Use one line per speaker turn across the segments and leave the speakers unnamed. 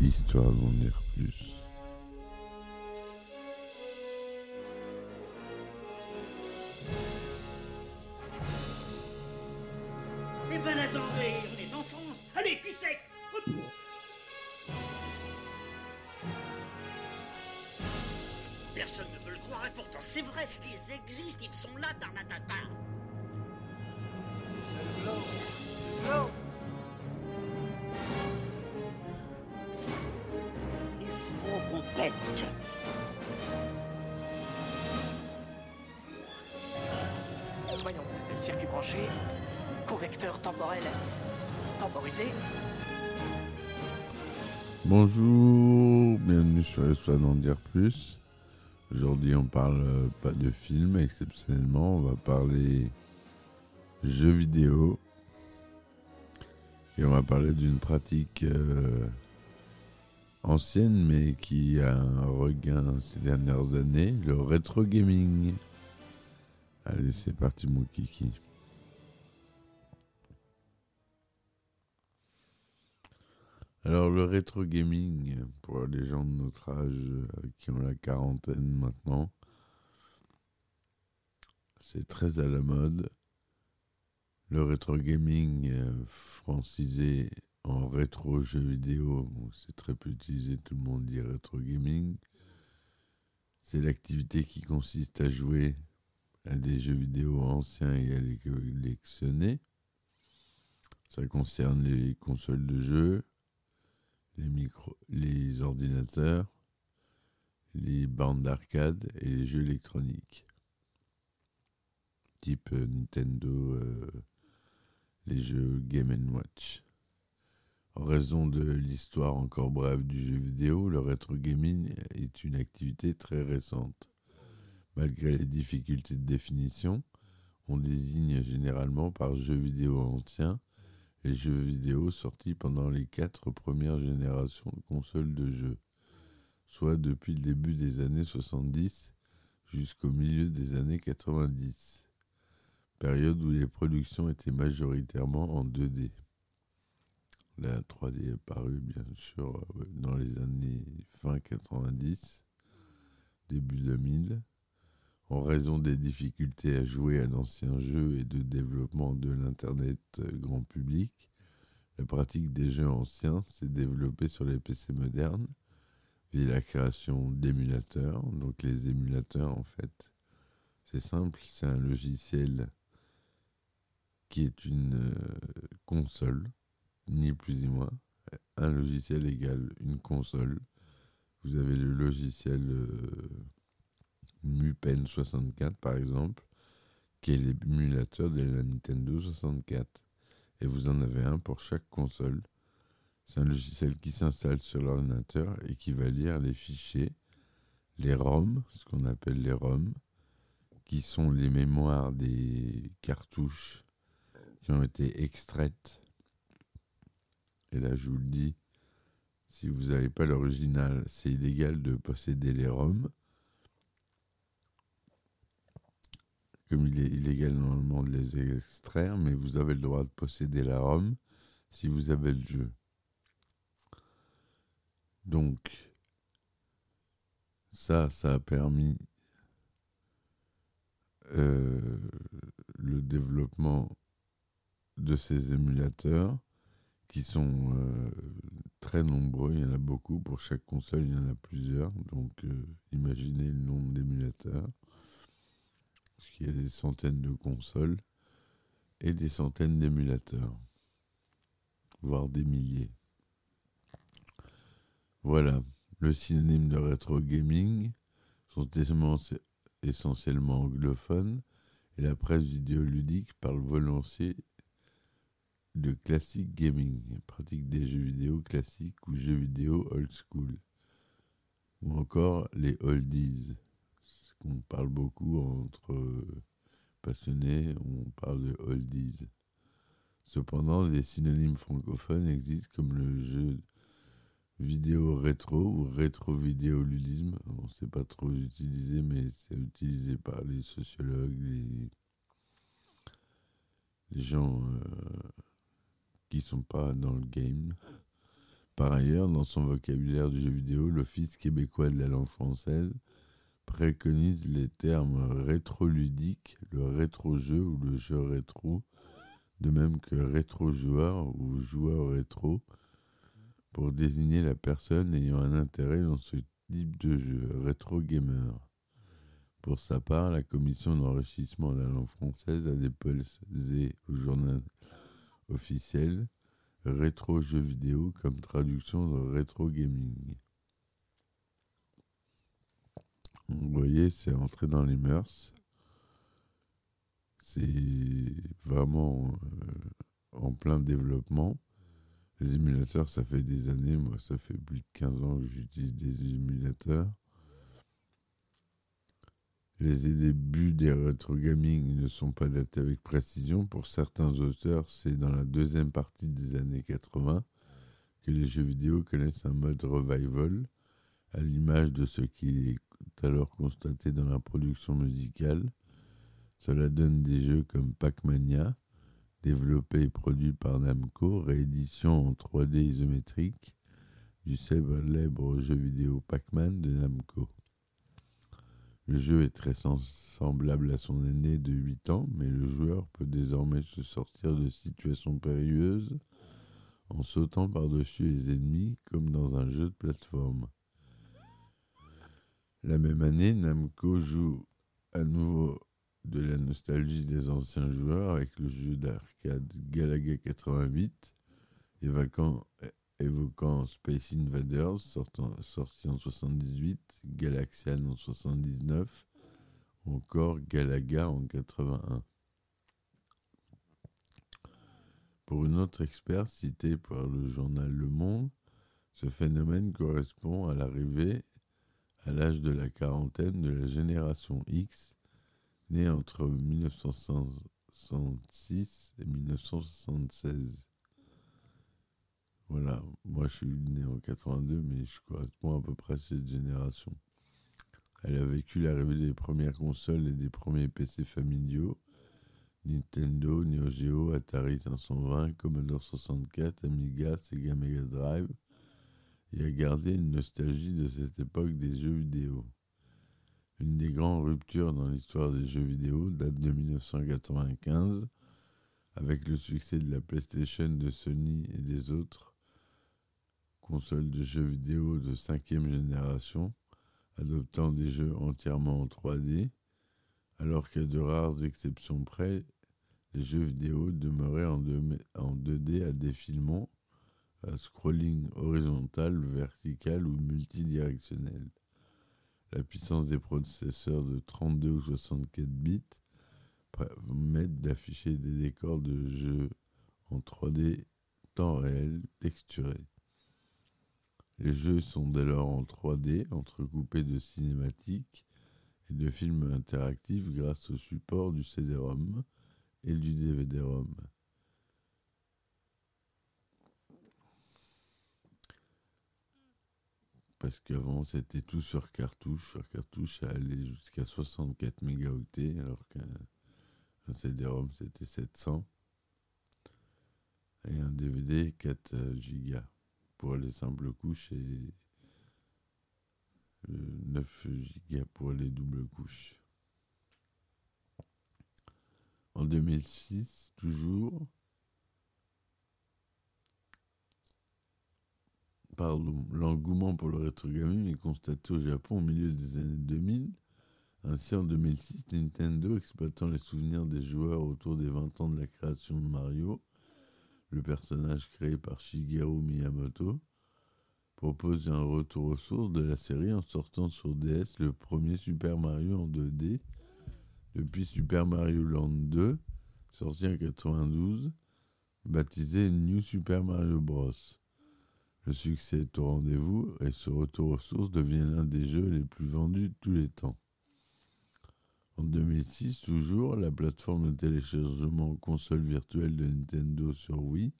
histoire d'en dire plus.
Circuit branché, convecteur temporel temporisé.
Bonjour, bienvenue sur Histoire d'en dire plus. Aujourd'hui, on parle pas de film, exceptionnellement, on va parler jeux vidéo. Et on va parler d'une pratique euh, ancienne, mais qui a un regain ces dernières années, le rétro gaming. Allez, c'est parti, mon kiki. Alors le rétro gaming, pour les gens de notre âge euh, qui ont la quarantaine maintenant, c'est très à la mode. Le rétro gaming euh, francisé en rétro jeux vidéo, c'est très utilisé, tout le monde dit rétro gaming. C'est l'activité qui consiste à jouer à des jeux vidéo anciens et à les collectionner. Ça concerne les consoles de jeux, les, ordinateurs, les bandes d'arcade et les jeux électroniques. Type euh, Nintendo, euh, les jeux Game Watch. En raison de l'histoire encore brève du jeu vidéo, le rétro gaming est une activité très récente. Malgré les difficultés de définition, on désigne généralement par jeu vidéo ancien les jeux vidéo sortis pendant les quatre premières générations de consoles de jeux, soit depuis le début des années 70 jusqu'au milieu des années 90, période où les productions étaient majoritairement en 2D. La 3D est apparue bien sûr euh, dans les années fin 90, début 2000. En raison des difficultés à jouer à d'anciens jeux et de développement de l'Internet euh, grand public, la pratique des jeux anciens s'est développée sur les PC modernes via la création d'émulateurs. Donc les émulateurs, en fait, c'est simple, c'est un logiciel qui est une euh, console, ni plus ni moins. Un logiciel égale une console. Vous avez le logiciel... Euh, Mupen 64 par exemple, qui est l'émulateur de la Nintendo 64. Et vous en avez un pour chaque console. C'est un logiciel qui s'installe sur l'ordinateur et qui va lire les fichiers, les ROM, ce qu'on appelle les ROM, qui sont les mémoires des cartouches qui ont été extraites. Et là, je vous le dis, si vous n'avez pas l'original, c'est illégal de posséder les ROM. Comme il est illégal normalement de les extraire, mais vous avez le droit de posséder la ROM si vous avez le jeu. Donc, ça, ça a permis euh, le développement de ces émulateurs qui sont euh, très nombreux, il y en a beaucoup, pour chaque console il y en a plusieurs, donc euh, imaginez le nombre d'émulateurs parce qu'il y a des centaines de consoles et des centaines d'émulateurs, voire des milliers. Voilà, le synonyme de rétro gaming sont essentiellement anglophones et la presse vidéoludique parle volontiers de classic gaming, pratique des jeux vidéo classiques ou jeux vidéo old school, ou encore les oldies on parle beaucoup entre passionnés, on parle de oldies. Cependant, des synonymes francophones existent comme le jeu vidéo rétro ou rétro-vidéoludisme. On ne sait pas trop utiliser, mais c'est utilisé par les sociologues, les, gens euh, qui sont pas dans le game. Par ailleurs, dans son vocabulaire du jeu vidéo, l'Office québécois de la langue française préconise les termes rétro-ludique, le rétro-jeu ou le jeu rétro, de même que rétro-joueur ou joueur rétro, pour désigner la personne ayant un intérêt dans ce type de jeu, rétro-gamer. Pour sa part, la commission d'enrichissement de la langue française a déposé au journal officiel rétro jeux vidéo comme traduction de rétro gaming. Vous voyez, c'est entré dans les mœurs. C'est vraiment euh, en plein développement. Les émulateurs, ça fait des années, moi ça fait plus de 15 ans que j'utilise des émulateurs. Les débuts des rétro gaming ne sont pas datés avec précision. Pour certains auteurs, c'est dans la deuxième partie des années 80 que les jeux vidéo connaissent un mode revival, à l'image de ce qui est alors constaté dans la production musicale. Cela donne des jeux comme Pac-Mania, développé et produit par Namco, réédition en 3D isométrique du célèbre jeu vidéo Pac-Man de Namco. Le jeu est très semblable à son aîné de 8 ans, mais le joueur peut désormais se sortir de situations périlleuses en sautant par-dessus les ennemis comme dans un jeu de plateforme. La même année, Namco joue à nouveau de la nostalgie des anciens joueurs avec le jeu d'arcade Galaga 88, évoquant Space Invaders, sorti en 78, Galaxian en 79, ou encore Galaga en 81. Pour une autre experte citée par le journal Le Monde, ce phénomène correspond à l'arrivée à l'âge de la quarantaine de la génération X, née entre 1966 et 1976. Voilà, moi je suis né en 82, mais je correspond à peu près à cette génération. Elle a vécu l'arrivée des premières consoles et des premiers PC familiaux, Nintendo, Neo Geo, Atari 520, Commodore 64, Amiga, Sega Mega Drive, et a gardé une nostalgie de cette époque des jeux vidéo. Une des grandes ruptures dans l'histoire des jeux vidéo date de 1995, avec le succès de la PlayStation de Sony et des autres console de jeux vidéo de cinquième génération, adoptant des jeux entièrement en 3D, alors qu'à de rares exceptions près, les jeux vidéo demeuraient en, 2D à défilement, à scrolling horizontal, vertical ou multidirectionnel. La puissance des processeurs de 32 ou 64 bits permettent d'afficher des décors de jeux en 3D temps réel texturés. Les jeux sont dès lors en 3D, entrecoupés de cinématiques et de films interactifs grâce au support du CD-ROM et du DVD-ROM. Parce qu'avant c'était tout sur cartouche. Sur cartouche, ça allait jusqu'à 64 mégaoctets, alors qu'un CD-ROM c'était 700. Et un DVD 4 gigas pour les simples couches et 9 Go pour les doubles couches. En 2006, toujours, l'engouement pour le rétro gaming est constaté au Japon au milieu des années 2000. Ainsi, en 2006, Nintendo, exploitant les souvenirs des joueurs autour des 20 ans de la création de Mario, le personnage créé par Shigeru Miyamoto, propose un retour aux sources de la série en sortant sur DS le premier Super Mario en 2D depuis Super Mario Land 2, sorti en 92, baptisé New Super Mario Bros. Le succès est au rendez-vous et ce retour aux sources devient l'un des jeux les plus vendus de tous les temps. En 2006, toujours, la plateforme de téléchargement console virtuelle de Nintendo sur Wii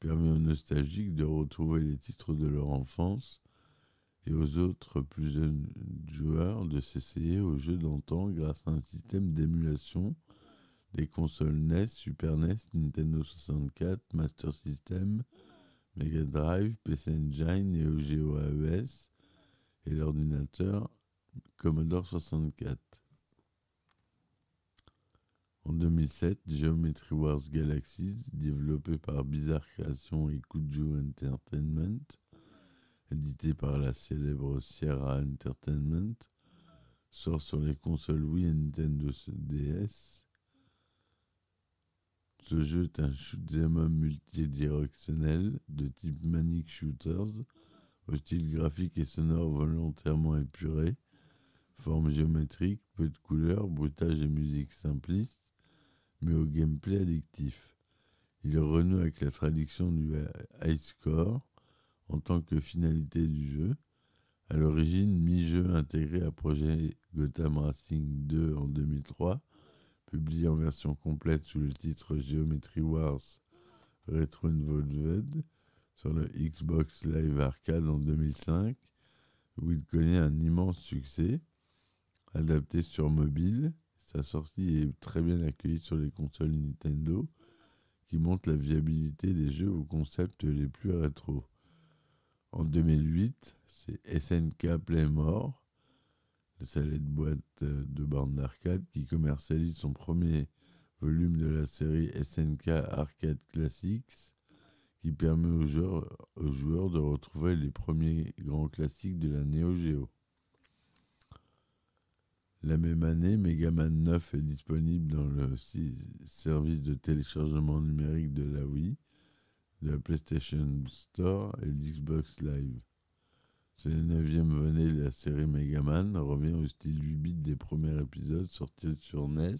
permet aux nostalgiques de retrouver les titres de leur enfance et aux autres plus jeunes joueurs de s'essayer aux jeux d'antan grâce à un système d'émulation des consoles NES, Super NES, Nintendo 64, Master System, Mega Drive, PC Engine, Neo Geo AES et l'ordinateur Commodore 64. En 2007, Geometry Wars Galaxies, développé par Bizarre Creations et Kujo Entertainment, édité par la célèbre Sierra Entertainment, sort sur les consoles Wii et Nintendo DS. Ce jeu est un shoot'em up multidirectionnel de type Manic Shooters, au style graphique et sonore volontairement épuré, forme géométrique, peu de couleurs, bruitage et musique simpliste, mais au gameplay addictif. Il renoue avec la traduction du high score en tant que finalité du jeu. À l'origine, mi-jeu intégré à projet Gotham Racing 2 en 2003, publié en version complète sous le titre Geometry Wars Retro Involved sur le Xbox Live Arcade en 2005, où il connaît un immense succès, adapté sur mobile. Sa sortie est très bien accueillie sur les consoles Nintendo, qui montre la viabilité des jeux aux concepts les plus rétro. En 2008, c'est SNK Playmore, de boîte euh, de bande d'arcade, qui commercialise son premier volume de la série SNK Arcade Classics, qui permet aux joueurs, de retrouver les premiers grands classiques de la Neo Geo. La même année, Megaman 9 est disponible dans le service de téléchargement numérique de la Wii, de la PlayStation Store et l'Xbox Live. C'est le neuvième volet de la série Megaman, revient au style 8 bits des premiers épisodes sortis sur NES.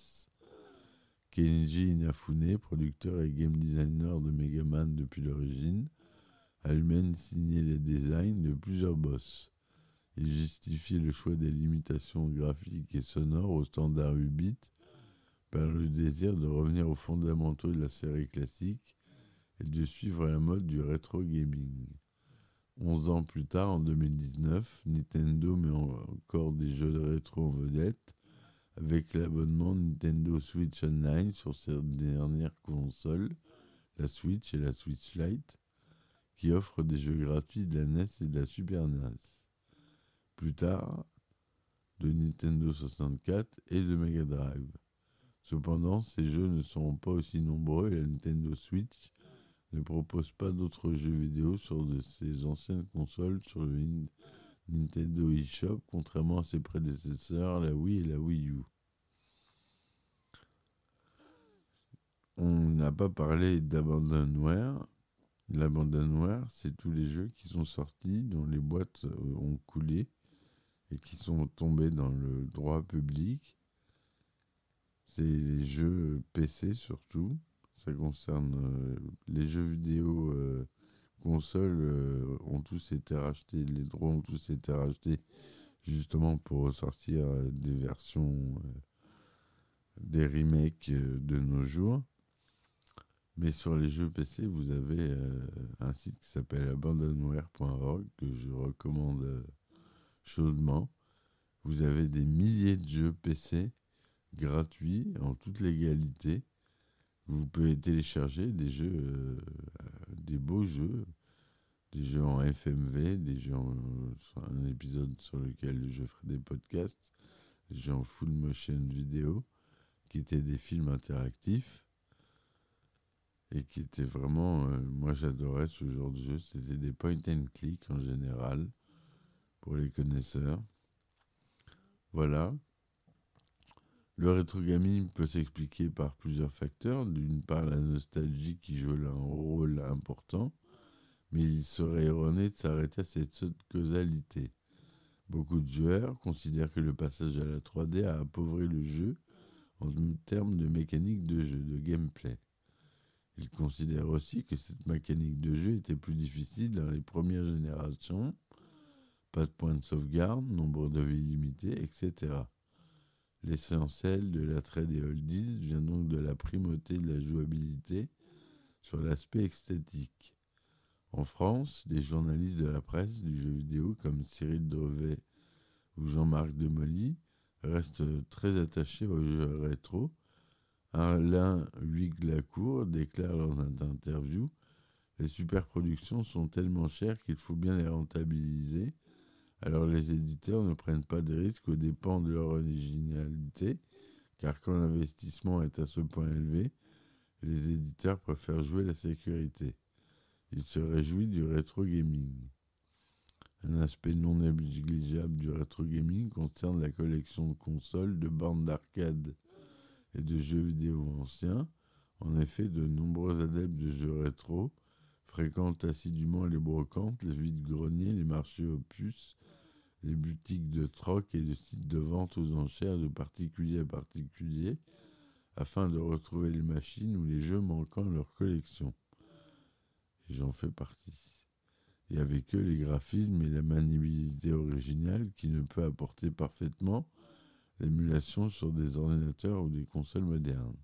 Kenji Inafune, producteur et game designer de Megaman depuis l'origine, a lui-même signé les designs de plusieurs boss. Il justifie le choix des limitations graphiques et sonores au standard 8 bits par le désir de revenir aux fondamentaux de la série classique et de suivre la mode du rétro gaming. 11 ans plus tard, en 2019, Nintendo met encore des jeux de rétro en vedette avec l'abonnement Nintendo Switch Online sur ses dernières consoles, la Switch et la Switch Lite, qui offrent des jeux gratuits de la NES et de la Super NES. Plus tard, de Nintendo 64 et de Mega Drive. Cependant, ces jeux ne seront pas aussi nombreux et la Nintendo Switch ne propose pas d'autres jeux vidéo sur de ses anciennes consoles sur le Nintendo eShop, contrairement à ses prédécesseurs, la Wii et la Wii U. On n'a pas parlé d'Abandonware. L'Abandonware, c'est tous les jeux qui sont sortis, dont les boîtes euh, ont coulé et qui sont tombés dans le droit public. C'est les jeux PC surtout. Ça concerne euh, les jeux vidéo euh, consoles euh, ont tous été rachetés, les droits ont tous été rachetés justement pour sortir des versions, des remakes de nos jours. Mais sur les jeux PC, vous avez un site qui s'appelle abandonware.org que je recommande chaudement. Vous avez des milliers de jeux PC gratuits en toute légalité vous pouvez télécharger des jeux, euh, des beaux jeux, des jeux en FMV, des jeux en, un épisode sur lequel je ferai des podcasts, des jeux en full motion vidéo, qui étaient des films interactifs et qui étaient vraiment, euh, moi j'adorais ce genre de jeu, c'était des point and click en général pour les connaisseurs. Voilà, le rétro gaming peut s'expliquer par plusieurs facteurs. D'une part, la nostalgie qui joue un rôle important, mais il serait erroné de s'arrêter à cette causalité. Beaucoup de joueurs considèrent que le passage à la 3D a appauvri le jeu en termes de mécanique de jeu, de gameplay. Ils considèrent aussi que cette mécanique de jeu était plus difficile dans les premières générations, pas de point de sauvegarde, nombre de vies limitées, etc. L'essentiel de l'attrait des oldies vient donc de la primauté de la jouabilité sur l'aspect esthétique. En France, des journalistes de la presse du jeu vidéo comme Cyril Drevet ou Jean-Marc Demolly restent très attachés aux jeux rétro. Alain Huyglacourt déclare dans une interview Les superproductions sont tellement chères qu'il faut bien les rentabiliser. Alors les éditeurs ne prennent pas de risques aux dépens de leur originalité, car quand l'investissement est à ce point élevé, les éditeurs préfèrent jouer la sécurité. Ils se réjouissent du rétro gaming. Un aspect non négligeable du rétro gaming concerne la collection de consoles, de bornes d'arcade et de jeux vidéo anciens. En effet, de nombreux adeptes de jeux rétro fréquentent assidûment les brocantes, les vides-greniers, les marchés puces, les boutiques de troc et les sites de vente aux enchères de particulier à particulier, afin de retrouver les machines ou les jeux manquant à leur collection. Et j'en fais partie. Et avec eux, les graphismes et la maniabilité originale qui ne peut apporter parfaitement l'émulation sur des ordinateurs ou des consoles modernes.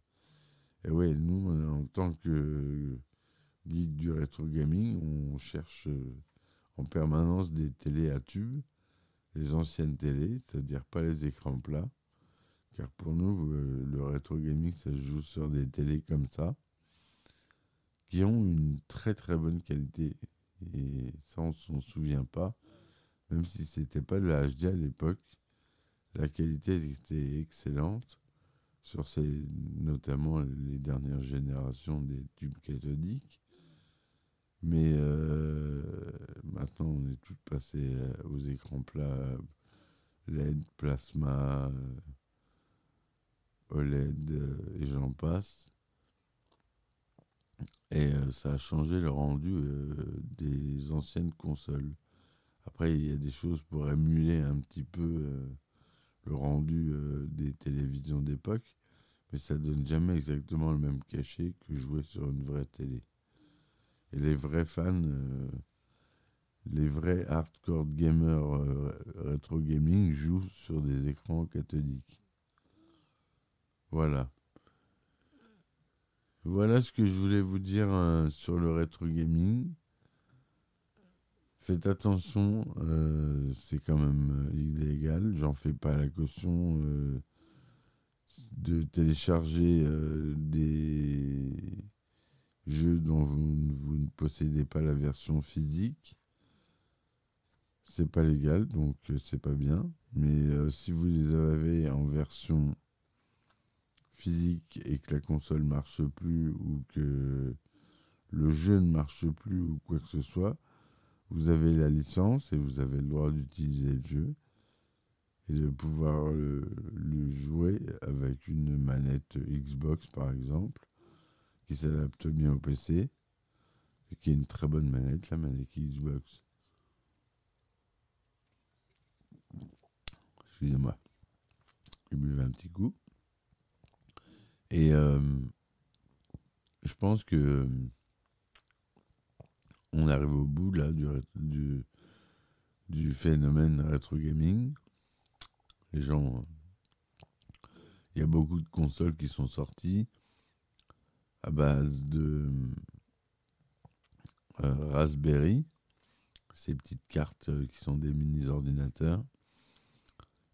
Et ouais, nous, en tant que geek du rétro gaming, on cherche en permanence des télés à tubes, anciennes télés, c'est-à-dire pas les écrans plats, car pour nous, euh, le rétro gaming, ça se joue sur des télés comme ça, qui ont une très très bonne qualité. Et ça, on s'en souvient pas, même si c'était pas de la HD à l'époque, la qualité était excellente sur ces, notamment les dernières générations des tubes cathodiques. Mais euh, maintenant, on est tout passé euh, aux écrans plats, LED, plasma, euh, OLED et j'en passe. Et ça a changé le rendu des anciennes consoles. Après, il y a des choses pour émuler un petit peu le rendu des télévisions d'époque, mais ça donne jamais exactement le même cachet que jouer sur une vraie télé. Et les vrais fans, euh, les vrais hardcore gamers euh, rétro gaming jouent sur des écrans cathodiques. Voilà. Voilà ce que je voulais vous dire hein, sur le rétro gaming. Faites attention, euh, c'est quand même illégal. J'en fais pas la caution de télécharger des jeux dont vous, ne possédez pas la version physique. C'est pas légal, donc euh, c'est pas bien. Mais euh, si vous les avez en version physique et que la console marche plus ou que le jeu ne marche plus ou quoi que ce soit, vous avez la licence et vous avez le droit d'utiliser le jeu et de pouvoir le, jouer avec une manette Xbox par exemple qui s'adapte bien au PC et qui est une très bonne manette, la manette Xbox. Excusez-moi. Je buvais un petit coup. Et euh, je pense que on arrive au bout là du, du, du phénomène rétro gaming. Les gens, il y a beaucoup de consoles qui sont sorties à base de euh, Raspberry, ces petites cartes euh, qui sont des mini-ordinateurs.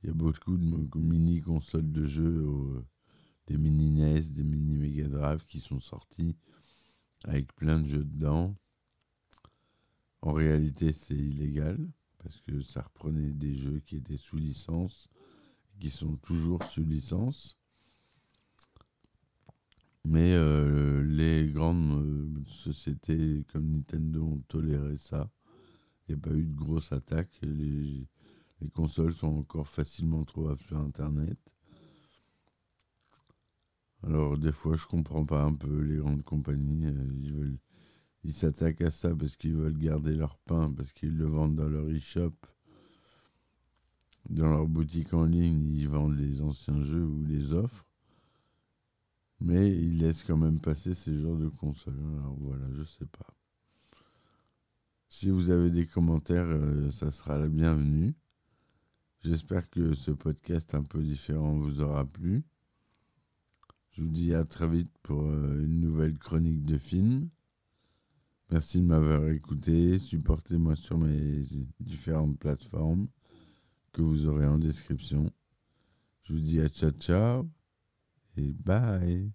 Il y a beaucoup de mini consoles de jeux, des mini NES, des mini Mega Drive qui sont sortis avec plein de jeux dedans. En réalité, c'est illégal parce que ça reprenait des jeux qui étaient sous licence, qui sont toujours sous licence. Mais euh, grandes euh, sociétés comme Nintendo ont toléré ça. Il n'y a pas eu de grosse attaque. Les, consoles sont encore facilement trouvables sur Internet. Alors des fois, je comprends pas un peu les grandes compagnies. Euh, ils veulent, ils s'attaquent à ça parce qu'ils veulent garder leur pain, parce qu'ils le vendent dans leur e-shop. Dans leur boutique en ligne, ils vendent les anciens jeux ou les offres. Mais il laisse quand même passer ces genres de consoles. Alors voilà, je sais pas. Si vous avez des commentaires, euh, ça sera la bienvenue. J'espère que ce podcast un peu différent vous aura plu. Je vous dis à très vite pour euh, une nouvelle chronique de film. Merci de m'avoir écouté. Supportez-moi sur mes différentes plateformes que vous aurez en description. Je vous dis à ciao ciao et bye.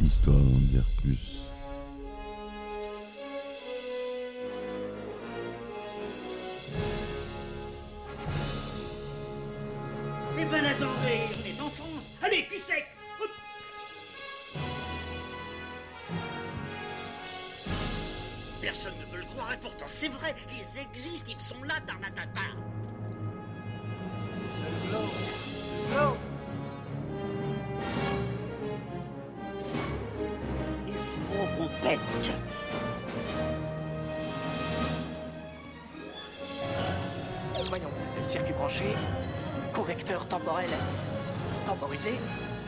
Histoire d'en dire plus.
Eh ben attendez, on est en France Allez, cul sec Personne ne veut le croire et pourtant c'est vrai, ils existent, ils sont là, Tarnatata
Voyons, circuit